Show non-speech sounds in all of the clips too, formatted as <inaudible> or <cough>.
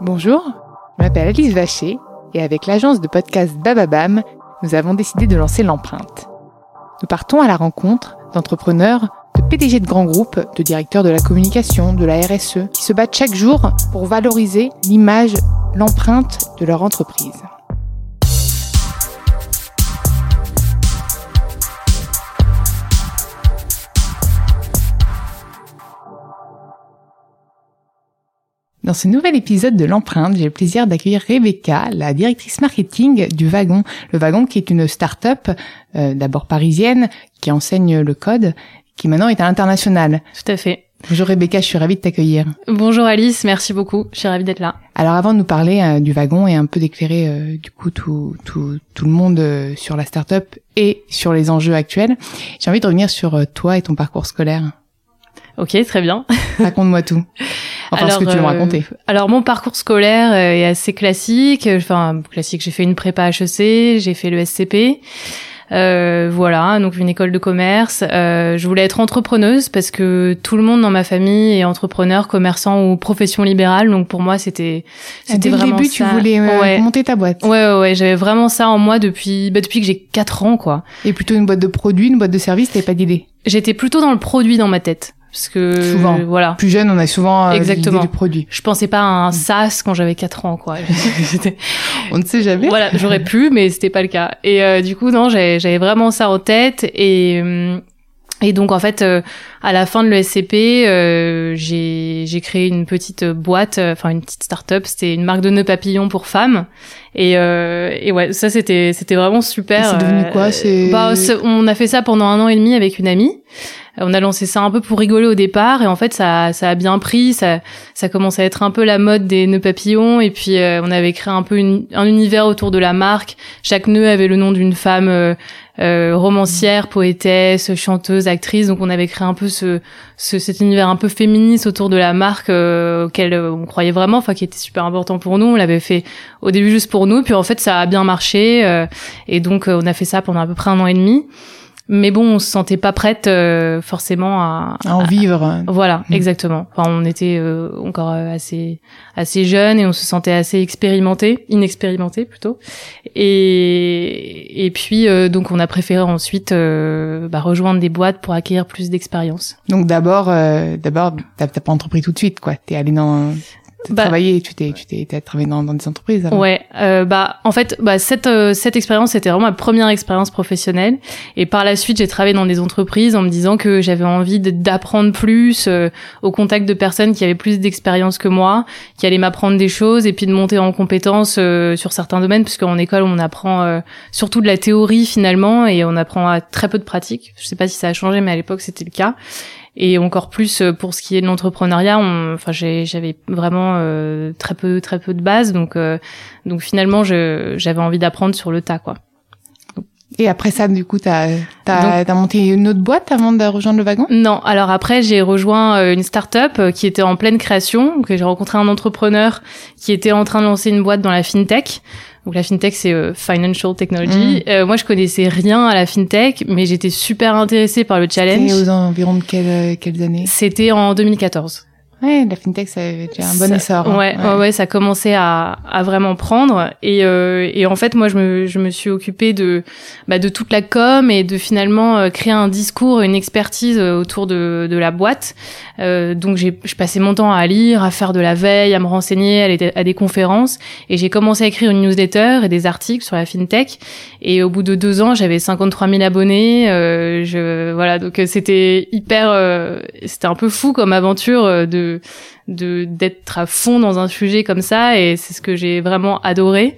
Bonjour, je m'appelle Alice Vacher et avec l'agence de podcast Bababam, nous avons décidé de lancer l'empreinte. Nous partons à la rencontre d'entrepreneurs, de PDG de grands groupes, de directeurs de la communication, de la RSE, qui se battent chaque jour pour valoriser l'image, l'empreinte de leur entreprise. Dans ce nouvel épisode de l'empreinte, j'ai le plaisir d'accueillir Rebecca, la directrice marketing du Wagon. Le Wagon qui est une start-up, euh, d'abord parisienne, qui enseigne le code, qui maintenant est à l'international. Tout à fait. Bonjour Rebecca, je suis ravie de t'accueillir. Bonjour Alice, merci beaucoup, je suis ravie d'être là. Alors avant de nous parler euh, du Wagon et un peu d'éclairer euh, du coup tout, tout, tout le monde sur la start-up et sur les enjeux actuels, j'ai envie de revenir sur toi et ton parcours scolaire. Ok, très bien. <laughs> Raconte-moi tout. Enfin, alors, ce que tu veux me raconter. Euh, alors, mon parcours scolaire est assez classique. Enfin, classique. J'ai fait une prépa HEC, j'ai fait le SCP. Euh, voilà, donc une école de commerce. Euh, je voulais être entrepreneuse parce que tout le monde dans ma famille est entrepreneur, commerçant ou profession libérale. Donc pour moi, c'était c'était vraiment le début, tu voulais euh, monter ta boîte. Ouais, ouais, ouais j'avais vraiment ça en moi depuis bah, depuis que j'ai 4 ans, quoi. Et plutôt une boîte de produits, une boîte de services, t'avais pas d'idée. J'étais plutôt dans le produit dans ma tête parce que souvent voilà plus jeune on a souvent euh, exactement du produit je pensais pas à un. SaaS quand j'avais 4 ans quoi <laughs> on ne sait jamais voilà j'aurais pu mais c'était pas le cas et euh, du coup non j'avais vraiment ça en tête et euh, et donc en fait, à la fin de l'ESCP, euh, j'ai créé une petite boîte, enfin une petite start-up. C'était une marque de nœuds papillons pour femmes. Et, euh, et ouais, ça c'était c'était vraiment super. C'est devenu quoi C'est bah, on a fait ça pendant un an et demi avec une amie. On a lancé ça un peu pour rigoler au départ et en fait ça, ça a bien pris, ça, ça commence à être un peu la mode des nœuds papillons et puis euh, on avait créé un peu un univers autour de la marque. Chaque nœud avait le nom d'une femme euh, euh, romancière, poétesse, chanteuse, actrice. Donc on avait créé un peu ce, ce cet univers un peu féministe autour de la marque auquel on croyait vraiment, enfin qui était super important pour nous. On l'avait fait au début juste pour nous, puis en fait ça a bien marché et donc on a fait ça pendant à peu près un an et demi mais bon, on se sentait pas prête euh, forcément à, à en vivre. voilà, mm. exactement. Enfin, on était euh, encore euh, assez assez jeunes et on se sentait assez expérimenté, inexpérimenté plutôt. Et et puis donc on a préféré ensuite bah, rejoindre des boîtes pour acquérir plus d'expérience. Donc d'abord d'abord t'as pas entrepris tout de suite quoi. T'es allé dans bah, travaillé, tu t'es, tu t'es, travaillé dans, dans, des entreprises. Ouais, euh, bah en fait, bah cette euh, cette expérience c'était vraiment ma première expérience professionnelle. Et par la suite, j'ai travaillé dans des entreprises en me disant que j'avais envie d'apprendre plus euh, au contact de personnes qui avaient plus d'expérience que moi, qui allaient m'apprendre des choses et puis de monter en compétences euh, sur certains domaines, puisqu'en école on apprend surtout de la théorie finalement et on apprend très peu de pratique. Je sais pas si ça a changé, mais à l'époque c'était le cas et encore plus euh, pour ce qui est de l'entrepreneuriat enfin j'avais vraiment euh, très peu très peu de base donc euh, donc finalement j'avais envie d'apprendre sur le tas quoi et après ça, du coup, t'as as, as, monté une autre boîte avant de rejoindre le wagon? Non. Alors après, j'ai rejoint une start-up qui était en pleine création. Que j'ai rencontré un entrepreneur qui était en train de lancer une boîte dans la fintech. Donc la fintech c'est euh, financial technology. Mm. Euh, moi je connaissais rien à la fintech, mais j'étais super intéressée par le challenge. C'était aux environs de quelle, quelles années? C'était en 2014. Ouais, la fintech, ça avait déjà un bon essor. Hein. Ouais, ouais, ouais, ça commençait à, à vraiment prendre. Et, euh, et en fait, moi, je me, je me suis occupée de, bah, de toute la com et de finalement euh, créer un discours, une expertise euh, autour de, de la boîte. Euh, donc, j'ai, je passais mon temps à lire, à faire de la veille, à me renseigner, à, aller à des conférences. Et j'ai commencé à écrire une newsletter et des articles sur la fintech. Et au bout de deux ans, j'avais 53 000 abonnés. Euh, je, voilà, donc c'était hyper, c'était un peu fou comme aventure de de d'être à fond dans un sujet comme ça et c'est ce que j'ai vraiment adoré.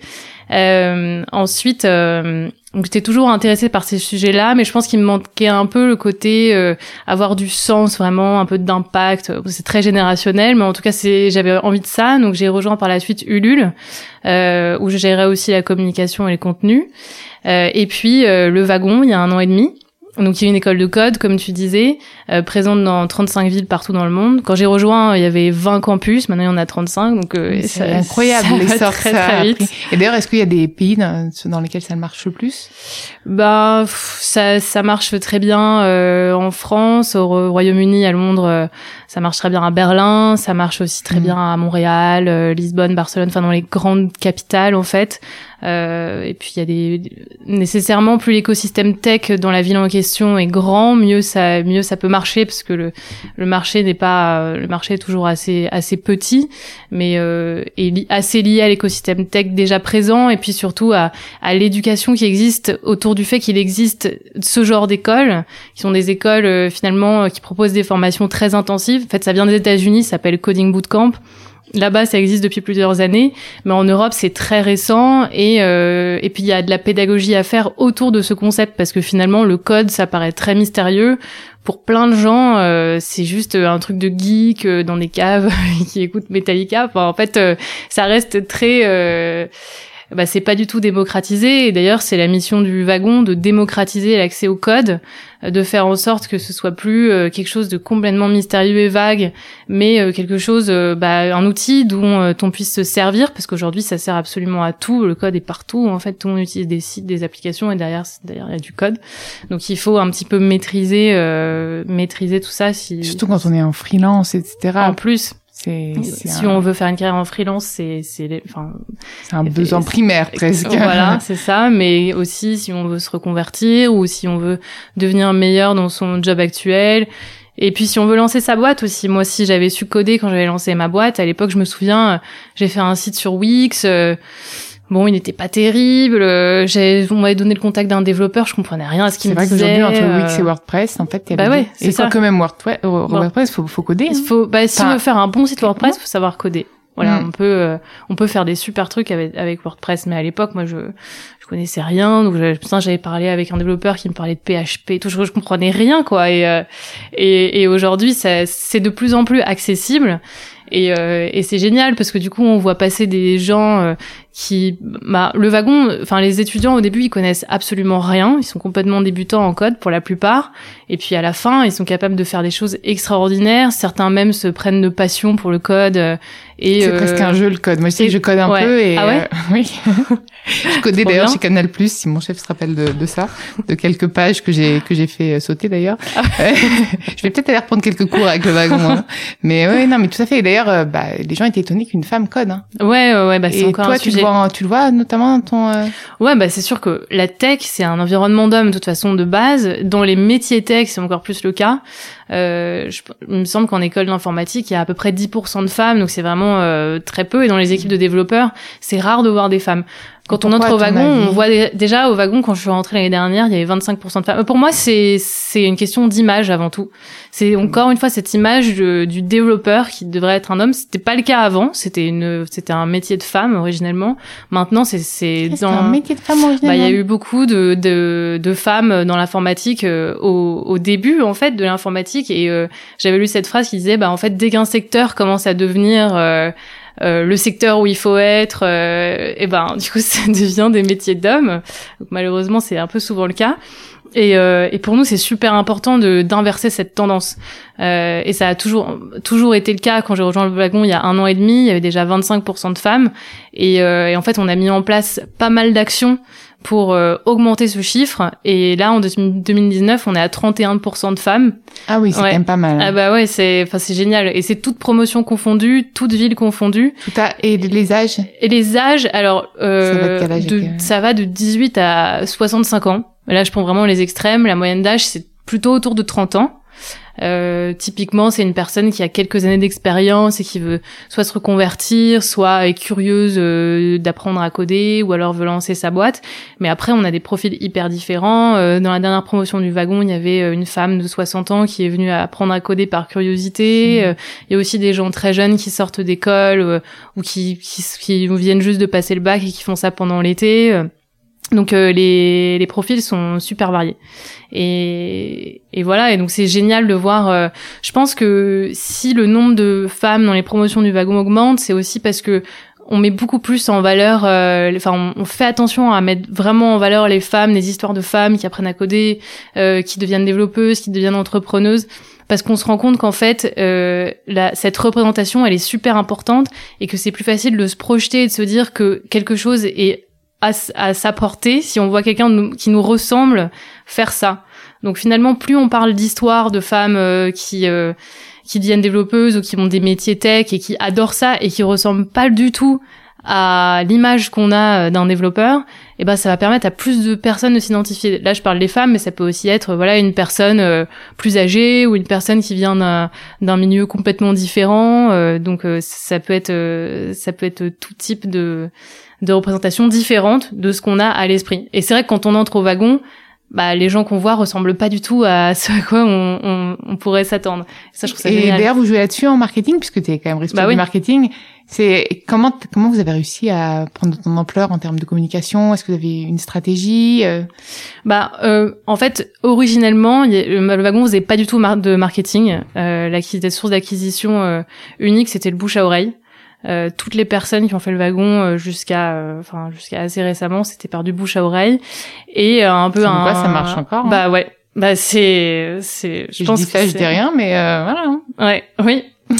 Euh, ensuite, euh, j'étais toujours intéressée par ces sujets-là, mais je pense qu'il me manquait un peu le côté euh, avoir du sens, vraiment un peu d'impact. C'est très générationnel, mais en tout cas j'avais envie de ça, donc j'ai rejoint par la suite Ulule, euh, où je gérais aussi la communication et les contenus. Euh, et puis euh, le wagon, il y a un an et demi. Donc il y a une école de code, comme tu disais, euh, présente dans 35 villes partout dans le monde. Quand j'ai rejoint, il y avait 20 campus, maintenant il y en a 35, donc euh, c'est incroyable l'essor très, très vite. Et d'ailleurs, est-ce qu'il y a des pays dans, dans, lesquels ça marche le plus? Bah ça, ça marche très bien euh, en France, au Royaume-Uni, à Londres, euh, ça marche très bien à Berlin, ça marche aussi très mm. bien à Montréal, euh, Lisbonne, Barcelone, enfin dans les grandes capitales en fait. Euh, et puis il y a des nécessairement plus l'écosystème tech dans la ville en question est grand, mieux ça mieux ça peut marcher parce que le le marché n'est pas le marché est toujours assez assez petit, mais euh, est assez lié à l'écosystème tech déjà présent et puis surtout à à l'éducation qui existe autour du fait qu'il existe ce genre d'écoles qui sont des écoles euh, finalement qui proposent des formations très intensives. En fait, ça vient des États-Unis, ça s'appelle Coding Bootcamp. Là-bas, ça existe depuis plusieurs années, mais en Europe, c'est très récent et euh, et puis il y a de la pédagogie à faire autour de ce concept parce que finalement, le code, ça paraît très mystérieux pour plein de gens. Euh, c'est juste un truc de geek euh, dans des caves <laughs> qui écoutent Metallica. En fait, euh, ça reste très bah, c'est pas du tout démocratisé. Et d'ailleurs, c'est la mission du wagon de démocratiser l'accès au code, euh, de faire en sorte que ce soit plus euh, quelque chose de complètement mystérieux et vague, mais euh, quelque chose, bah, un outil dont on puisse se servir, parce qu'aujourd'hui, ça sert absolument à tout. Le code est partout. En fait, tout le monde utilise des sites, des applications, et derrière, derrière, il y a du code. Donc, il faut un petit peu maîtriser, maîtriser tout ça. Si... Surtout quand on est en freelance, etc. En plus si on veut faire une carrière en freelance, c'est c'est enfin c'est un besoin primaire presque. Voilà, <laughs> c'est ça. Mais aussi si on veut se reconvertir ou si on veut devenir meilleur dans son job actuel. Et puis si on veut lancer sa boîte aussi, moi si j'avais su coder quand j'avais lancé ma boîte, à l'époque je me souviens, j'ai fait un site sur Wix. Euh, Bon, il n'était pas terrible. Euh, on m'avait donné le contact d'un développeur, je comprenais rien à ce qu'il me disait. C'est vrai qu'aujourd'hui, entre Wix et euh, WordPress, en fait, il y bah ouais, c'est ça. quand même WordPress, euh, WordPress, faut, faut coder. Hein. faut, bah, si on veut faire un bon site WordPress, faut savoir coder. Voilà, mm. on peut, on peut faire des super trucs avec, avec WordPress, mais à l'époque, moi, je, je connaissais rien, donc j'avais parlé avec un développeur qui me parlait de PHP, tout, je, je comprenais rien, quoi. Et, et, et aujourd'hui, c'est de plus en plus accessible. Et, euh, et c'est génial parce que du coup on voit passer des gens euh, qui bah, le wagon enfin les étudiants au début ils connaissent absolument rien. Ils sont complètement débutants en code pour la plupart. Et puis à la fin ils sont capables de faire des choses extraordinaires. Certains même se prennent de passion pour le code euh, et c'est presque un jeu le code. Moi aussi je code un peu et ah ouais <laughs> oui. Je codais d'ailleurs chez Canal Plus si mon chef se rappelle de, de ça de quelques pages que j'ai que j'ai fait sauter d'ailleurs. Ah je vais peut-être aller reprendre quelques cours avec le wagon hein. mais ouais non mais tout à fait. D'ailleurs, euh, bah, les gens étaient étonnés qu'une femme code. Hein. Ouais, ouais, bah, c'est encore toi, un Le tu le vois notamment dans ton. Euh, ouais, bah c'est sûr que la tech, c'est un environnement d'hommes de toute façon de base. Dans les métiers tech, c'est encore plus le cas. Euh, je, il me semble qu'en école d'informatique, il y a à peu près 10% de femmes, donc c'est vraiment euh, très peu. Et dans les équipes de développeurs, c'est rare de voir des femmes. Quand on entre au wagon, on voit déjà au wagon quand je suis rentrée l'année dernière, il y avait 25% de femmes. Pour moi, c'est c'est une question d'image avant tout. C'est encore une fois cette image du développeur qui devrait être un homme. C'était pas le cas avant. C'était une c'était un métier de femme originellement. Maintenant, c'est c'est dans un métier de femme originellement. Bah, il y a eu beaucoup de de, de femmes dans l'informatique euh, au, au début en fait de l'informatique et euh, j'avais lu cette phrase qui disait bah en fait dès qu'un secteur commence à devenir euh, euh, le secteur où il faut être, euh, et ben <laughs> du coup ça devient des métiers d'hommes. Malheureusement, c'est un peu souvent le cas. Et, euh, et pour nous, c'est super important de d'inverser cette tendance. Euh, et ça a toujours toujours été le cas quand j'ai rejoint le wagon il y a un an et demi. Il y avait déjà 25% de femmes. Et, euh, et en fait, on a mis en place pas mal d'actions pour euh, augmenter ce chiffre. Et là, en 2019, on est à 31% de femmes. Ah oui, c'est quand même pas mal. Ah bah ouais, c'est, enfin c'est génial. Et c'est toute promotion confondue, toute ville confondue. Tout à... Et les âges? Et les âges, alors euh, ça, va de, ça va de 18 à 65 ans. Là, je prends vraiment les extrêmes. La moyenne d'âge, c'est plutôt autour de 30 ans. Euh, typiquement, c'est une personne qui a quelques années d'expérience et qui veut soit se reconvertir, soit est curieuse euh, d'apprendre à coder, ou alors veut lancer sa boîte. Mais après, on a des profils hyper différents. Euh, dans la dernière promotion du wagon, il y avait euh, une femme de 60 ans qui est venue apprendre à coder par curiosité. Mmh. il y a aussi des gens très jeunes qui sortent d'école ou qui, qui, qui viennent juste de passer le bac et qui font ça pendant l'été. Donc les, les profils sont super variés. Et, et voilà, et donc c'est génial de voir. je pense que si le nombre de femmes dans les promotions du wagon augmente, c'est aussi parce que on met beaucoup plus en valeur, euh, enfin on, fait attention à mettre vraiment en valeur les femmes, les histoires de femmes qui apprennent à coder, euh, qui deviennent développeuses, qui deviennent entrepreneuses, parce qu'on se rend compte qu'en fait euh, cette représentation elle est super importante et que c'est plus facile de se projeter et de se dire que quelque chose est à, à sa si on voit quelqu'un qui nous ressemble faire ça. Donc finalement plus on parle d'histoires de femmes qui qui deviennent développeuses ou qui ont des métiers tech et qui adorent ça et qui ressemblent pas du tout à l'image qu'on a euh, d'un développeur, eh ben ça va permettre à plus de personnes de s'identifier. Là, je parle des femmes, mais ça peut aussi être voilà une personne euh, plus âgée ou une personne qui vient d'un milieu complètement différent. Euh, donc ça peut être ça peut être tout type de de représentations différentes de ce qu'on a à l'esprit. Et c'est vrai que quand on entre au wagon, bah, les gens qu'on voit ressemblent pas du tout à <laughs> ce à quoi on, on, on pourrait s'attendre. Ça, je trouve ça Et d'ailleurs, vous jouez là-dessus en marketing, puisque tu es quand même responsable bah du marketing. C'est comment comment vous avez réussi à prendre ton ampleur en termes de communication? Est-ce que vous avez une stratégie euh? Bah, euh, en fait, originellement, le, wagon faisait pas du tout de marketing. Euh, la source d'acquisition euh, unique, c'était le bouche à oreille. Euh, toutes les personnes qui ont fait le wagon euh, jusqu'à euh, enfin jusqu'à assez récemment c'était par du bouche à oreille. Et un peu un quoi, ça marche encore hein. Bah ouais. Bah c'est c'est je, pense dis ça je dis rien mais voilà hein. ouais oui. <laughs>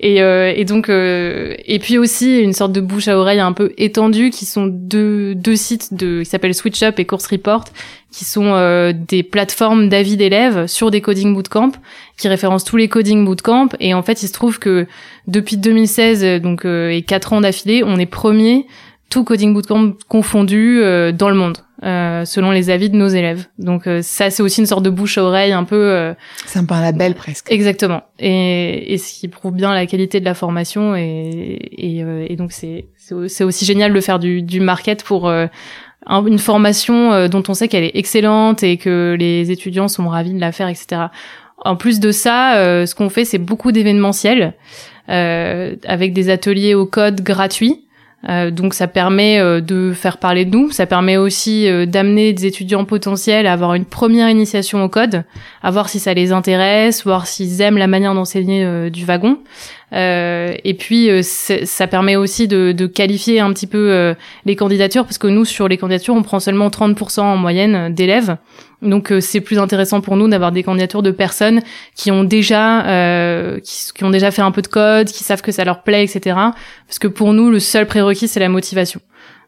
Et, euh, et donc euh, et puis aussi une sorte de bouche à oreille un peu étendue qui sont deux deux sites de qui s'appellent SwitchUp et Course Report qui sont euh, des plateformes d'avis d'élèves sur des coding bootcamp qui référencent tous les coding bootcamp et en fait il se trouve que depuis 2016 donc et quatre ans d'affilée on est premier tout coding bootcamp confondu dans le monde euh, selon les avis de nos élèves. Donc euh, ça c'est aussi une sorte de bouche à oreille un peu. Euh, c'est un peu un label presque. Exactement. Et, et ce qui prouve bien la qualité de la formation et, et, euh, et donc c'est c'est aussi génial de faire du, du market pour une formation dont on sait qu'elle est excellente et que les étudiants sont ravis de la faire, etc. En plus de ça, ce qu'on fait c'est beaucoup d'événementiels avec des ateliers au code gratuits. Euh, donc ça permet euh, de faire parler de nous, ça permet aussi euh, d'amener des étudiants potentiels à avoir une première initiation au code, à voir si ça les intéresse, voir s'ils aiment la manière d'enseigner du wagon. Euh, et puis euh, ça permet aussi de, de, qualifier un petit peu euh, les candidatures parce que nous sur les candidatures on prend seulement 30% en moyenne d'élèves. Donc c'est plus intéressant pour nous d'avoir des candidatures de personnes qui ont déjà qui, qui, ont déjà fait un peu de code, qui savent que ça leur plaît, etc. Parce que pour nous le seul prérequis c'est la motivation.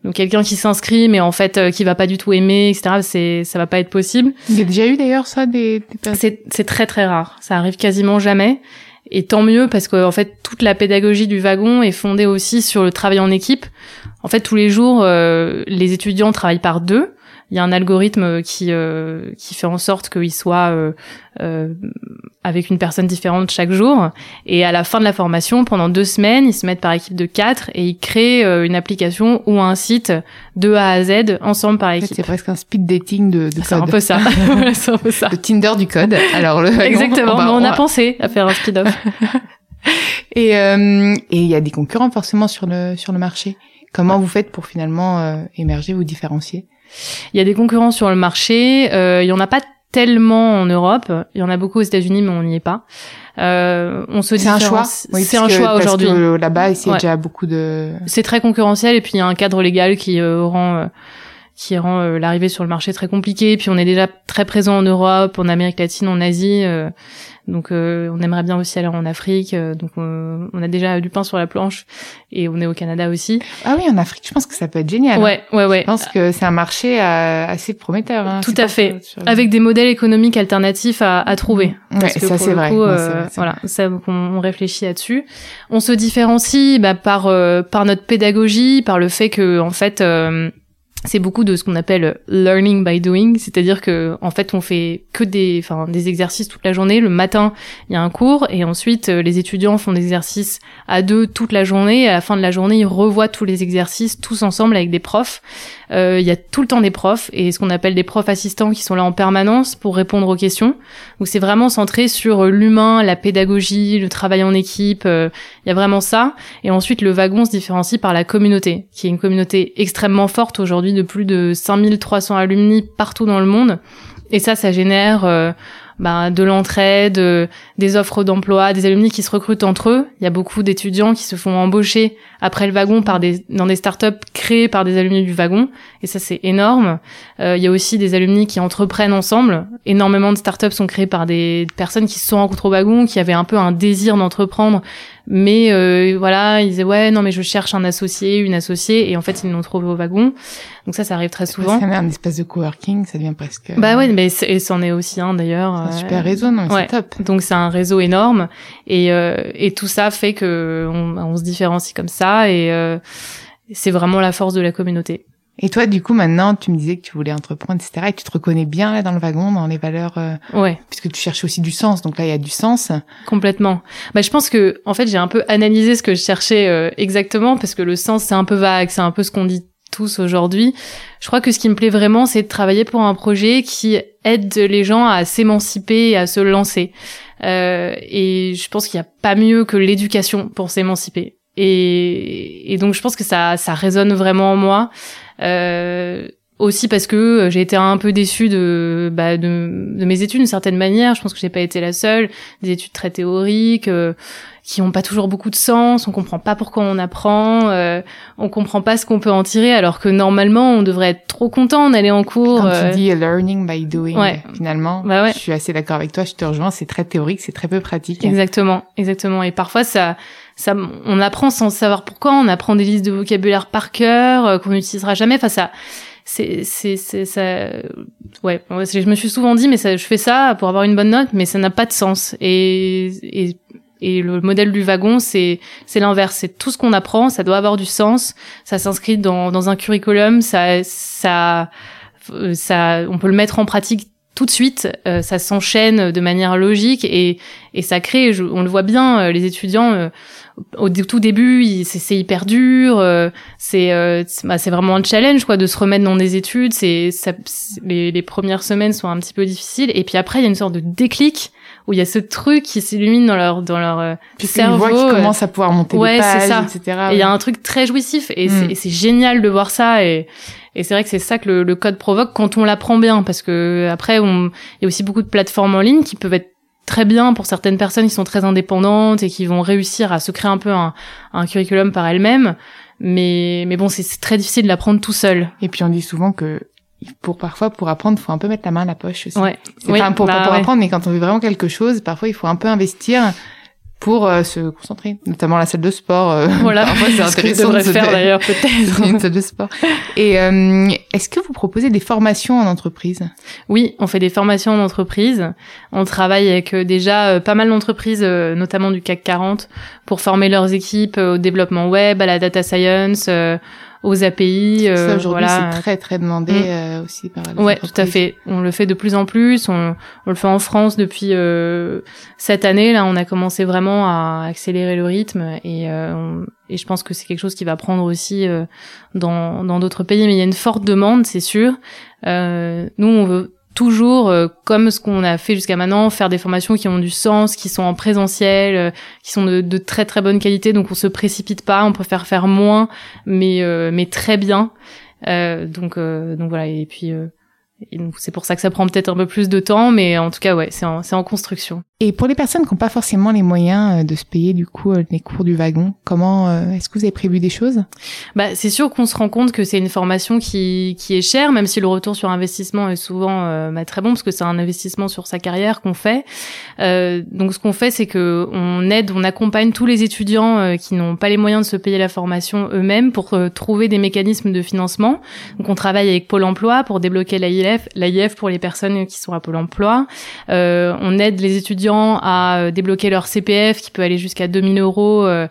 Donc quelqu'un qui s'inscrit mais en fait qui va pas du tout aimer, etc. C'est ça va pas être possible. Il y a déjà eu d'ailleurs ça des, des... C'est c'est très très rare. Ça arrive quasiment jamais. Et tant mieux parce que en fait toute la pédagogie du wagon est fondée aussi sur le travail en équipe. En fait tous les jours euh, les étudiants travaillent par deux il y a un algorithme qui euh, qui fait en sorte qu'il soit euh, euh, avec une personne différente chaque jour. Et à la fin de la formation, pendant deux semaines, ils se mettent par équipe de quatre et ils créent euh, une application ou un site de A à Z ensemble par équipe. C'est presque un speed dating de, de code. C'est un peu ça. <laughs> c'est un peu ça. Le Tinder du code. Alors le <laughs> exactement. on, a pensé à faire un speed-off. <laughs> et euh, et il y a des concurrents forcément sur le sur le marché. Comment vous faites pour finalement émerger, vous différencier? Il y a des concurrents sur le marché. Euh, il y en a pas tellement en Europe. Il y en a beaucoup aux États-Unis, mais on n'y est pas. Euh, on se c'est un choix. c'est un choix aujourd'hui. Là-bas, déjà beaucoup de. C'est très concurrentiel et puis il y a un cadre légal qui euh, rend euh, qui rend euh, l'arrivée sur le marché très compliquée. Puis on est déjà très présent en Europe, en Amérique latine, en Asie. Donc euh, on aimerait bien aussi aller en Afrique. Euh, donc on, a déjà du pain sur la planche et on est au Canada aussi. Ah oui, en Afrique, je pense que ça peut être génial. Hein. Ouais, ouais, ouais. Je pense que c'est un marché euh, assez prometteur. Hein. Tout à fait. Avec des modèles économiques alternatifs à, à trouver. Ouais, ça c'est vrai. voilà, ça on, réfléchit là-dessus. On se différencie bah, par par notre pédagogie, par le fait que en fait c'est beaucoup de ce qu'on appelle learning by doing, c'est-à-dire que en fait on fait que des enfin des exercices toute la journée. Le matin, il y a un cours et ensuite euh, les étudiants font des exercices à deux toute la journée et à la fin de la journée, ils revoient tous les exercices tous ensemble avec des profs. Euh, il y a tout le temps des profs et ce qu'on appelle des profs assistants qui sont là en permanence pour répondre aux questions. Donc c'est vraiment centré sur l'humain, la pédagogie, le travail en équipe. Euh, il y a vraiment ça. Et ensuite le wagon se différencie par la communauté, qui est une communauté extrêmement forte aujourd'hui de plus de 5300 alumni partout dans le monde. Et ça, ça génère bah, de l'entraide, euh, des offres d'emploi, des alumni qui se recrutent entre eux. Il y a beaucoup d'étudiants qui se font embaucher après le wagon par des dans des startups créées par des alumni du wagon et ça c'est énorme. Euh, il y a aussi des alumni qui entreprennent ensemble. Énormément de startups sont créées par des personnes qui se sont rencontrées au wagon, qui avaient un peu un désir d'entreprendre, mais euh, voilà, ils disaient ouais non mais je cherche un associé, une associée et en fait ils l'ont trouvé au wagon. Donc ça ça arrive très souvent. C'est un espèce de coworking, ça devient presque. Bah ouais, mais et c'en est aussi un d'ailleurs. Un super réseau, non c'est top. Donc c'est un réseau énorme et euh, et tout ça fait que on, on se différencie comme ça et euh, c'est vraiment la force de la communauté. Et toi, du coup, maintenant, tu me disais que tu voulais entreprendre, etc. Et tu te reconnais bien là dans le wagon, dans les valeurs. Euh, ouais. Puisque tu cherches aussi du sens, donc là, il y a du sens. Complètement. Bah, je pense que, en fait, j'ai un peu analysé ce que je cherchais euh, exactement, parce que le sens, c'est un peu vague, c'est un peu ce qu'on dit tous aujourd'hui. Je crois que ce qui me plaît vraiment, c'est de travailler pour un projet qui aide les gens à s'émanciper et à se lancer. Euh, et je pense qu'il n'y a pas mieux que l'éducation pour s'émanciper. Et, et, donc je pense que ça, ça résonne vraiment en moi. Euh, aussi parce que j'ai été un peu déçue de, bah, de, de mes études d'une certaine manière. Je pense que j'ai pas été la seule. Des études très théoriques euh, qui ont pas toujours beaucoup de sens. On comprend pas pourquoi on apprend. Euh, on comprend pas ce qu'on peut en tirer, alors que normalement on devrait être trop content d'aller en cours. Quand euh... tu dis learning by doing, finalement, bah ouais. je suis assez d'accord avec toi. Je te rejoins. C'est très théorique, c'est très peu pratique. Exactement, exactement. Et parfois ça ça, on apprend sans savoir pourquoi, on apprend des listes de vocabulaire par cœur euh, qu'on n'utilisera jamais. Enfin, ça, c'est, c'est, ça, ouais. Je me suis souvent dit, mais ça, je fais ça pour avoir une bonne note, mais ça n'a pas de sens. Et, et, et le modèle du wagon, c'est, c'est l'inverse. C'est tout ce qu'on apprend, ça doit avoir du sens. Ça s'inscrit dans, dans un curriculum, ça, ça, ça, on peut le mettre en pratique tout de suite, euh, ça s'enchaîne de manière logique et, et ça crée, on le voit bien, euh, les étudiants euh, au tout début, c'est hyper dur, euh, c'est euh, bah, c'est vraiment un challenge quoi de se remettre dans des études. C'est les, les premières semaines sont un petit peu difficiles et puis après il y a une sorte de déclic où il y a ce truc qui s'illumine dans leur dans leur euh, cerveau. Une voix qui commence à pouvoir monter ouais, des pages, ça. etc. Et il y a un truc très jouissif et mm. c'est génial de voir ça et et c'est vrai que c'est ça que le, le, code provoque quand on l'apprend bien parce que après il y a aussi beaucoup de plateformes en ligne qui peuvent être très bien pour certaines personnes qui sont très indépendantes et qui vont réussir à se créer un peu un, un curriculum par elles-mêmes. Mais, mais bon, c'est très difficile de l'apprendre tout seul. Et puis on dit souvent que pour parfois pour apprendre, faut un peu mettre la main à la poche aussi. Ouais. C'est pas pour, bah, pour apprendre, mais quand on veut vraiment quelque chose, parfois il faut un peu investir pour euh, se concentrer, notamment la salle de sport. Euh, <laughs> voilà, c'est intéressant de faire d'ailleurs <laughs> peut-être une salle de sport. Et euh, est-ce que vous proposez des formations en entreprise? Oui, on fait des formations en entreprise. On travaille avec déjà pas mal d'entreprises, notamment du CAC 40, pour former leurs équipes au développement web, à la data science aux API. Euh, aujourd'hui c'est très très demandé mm. euh, aussi par les Ouais, tout à fait. On le fait de plus en plus. On, on le fait en France depuis euh, cette année. Là, on a commencé vraiment à accélérer le rythme et, euh, et je pense que c'est quelque chose qui va prendre aussi euh, dans dans d'autres pays. Mais il y a une forte demande, c'est sûr. nous, on veut toujours, euh, comme ce qu'on a fait jusqu'à maintenant, faire des formations qui ont du sens, qui sont en présentiel, euh, qui sont de, de, très très bonne qualité. Donc on se précipite pas, on préfère faire moins, mais euh, mais très bien. donc donc voilà. Et puis c'est pour ça que ça prend peut-être un peu plus de temps, mais en tout cas ouais, c'est en, c'est en construction. Et pour les personnes qui n'ont pas forcément les moyens euh, de se payer du coup euh, les cours du wagon, comment euh, est-ce que vous avez prévu des choses? Bah c'est sûr qu'on se rend compte que c'est une formation qui qui est chère, même si le retour sur investissement est souvent bah, très bon parce que c'est un investissement sur sa carrière qu'on fait. Euh, donc ce qu'on fait, c'est que on aide, on accompagne tous les étudiants qui n'ont pas les moyens de se payer la formation eux-mêmes pour trouver des mécanismes de financement. Donc on travaille avec Pôle Emploi pour débloquer l'AIF, l'AIF pour les personnes qui sont à Pôle Emploi. on aide les étudiants à euh, débloquer leur CPF qui peut aller jusqu'à 2000 euros euh,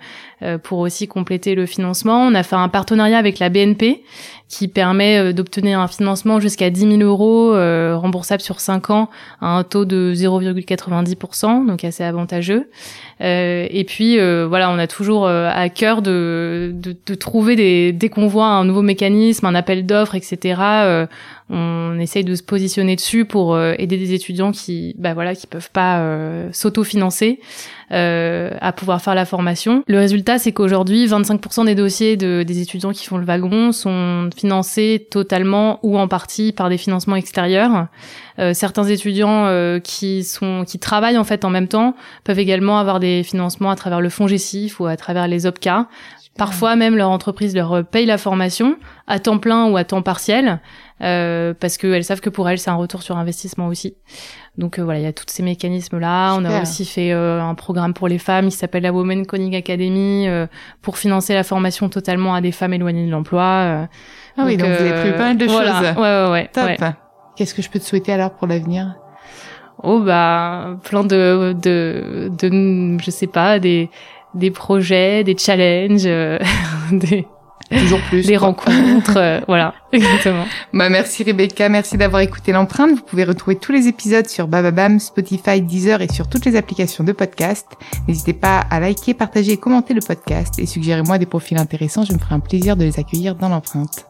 pour aussi compléter le financement. On a fait un partenariat avec la BNP qui permet d'obtenir un financement jusqu'à 10 000 euros remboursable sur 5 ans à un taux de 0,90%, donc assez avantageux. et puis voilà, on a toujours à cœur de, de, de trouver des dès qu'on voit un nouveau mécanisme, un appel d'offres, etc on essaye de se positionner dessus pour euh, aider des étudiants qui bah voilà qui peuvent pas euh, s'autofinancer euh, à pouvoir faire la formation. Le résultat, c'est qu'aujourd'hui, 25% des dossiers de, des étudiants qui font le wagon sont financés totalement ou en partie par des financements extérieurs. Euh, certains étudiants euh, qui sont qui travaillent en fait en même temps peuvent également avoir des financements à travers le fonds Gessif ou à travers les OPCA. Parfois même leur entreprise leur paye la formation à temps plein ou à temps partiel euh, parce qu'elles savent que pour elles c'est un retour sur investissement aussi. Donc euh, voilà, il y a tous ces mécanismes là. On a aussi fait euh, un programme pour les femmes qui s'appelle la Women Conning Academy pour financer la formation totalement à des femmes éloignées de l'emploi. ah oui, donc vous avez pris pas mal de voilà. choses. Ouais ouais ouais. Top. Qu'est-ce que je peux te souhaiter alors pour l'avenir? Oh bah plein de de de je sais pas des des projets, des challenges, euh, <laughs> des toujours plus des rencontres, euh, <laughs> voilà, exactement. Bah merci Rebecca, merci d'avoir écouté l'empreinte. Vous pouvez retrouver tous les épisodes sur Bababam, Spotify, Deezer et sur toutes les applications de podcast. N'hésitez pas à liker, partager et commenter le podcast et suggérez-moi des profils intéressants, je me ferai un plaisir de les accueillir dans l'empreinte.